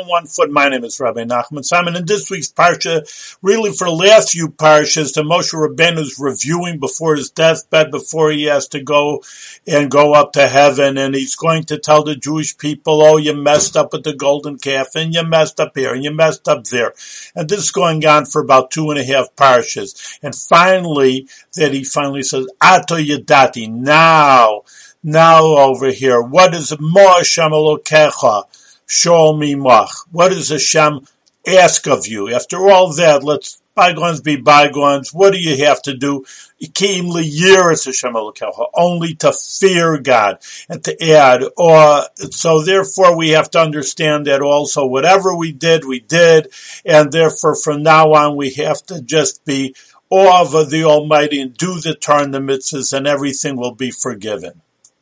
on one foot. My name is Rabbi Nachman Simon. In this week's parsha, really for the last few parshas, the Moshe is reviewing before his deathbed, before he has to go and go up to heaven, and he's going to tell the Jewish people, "Oh, you messed up with the golden calf, and you messed up here, and you messed up there," and this is going on for about two and a half parshas, and finally, that he finally says, "Ato Yadati." Now now over here, what is Mo Hashem Elokecha? Me. What does Hashem ask of you? After all that, let's bygones be bygones. What do you have to do? Only to fear God and to add, or so therefore we have to understand that also whatever we did, we did, and therefore from now on we have to just be awe of the Almighty and do the turn the mitzvahs and everything will be forgiven.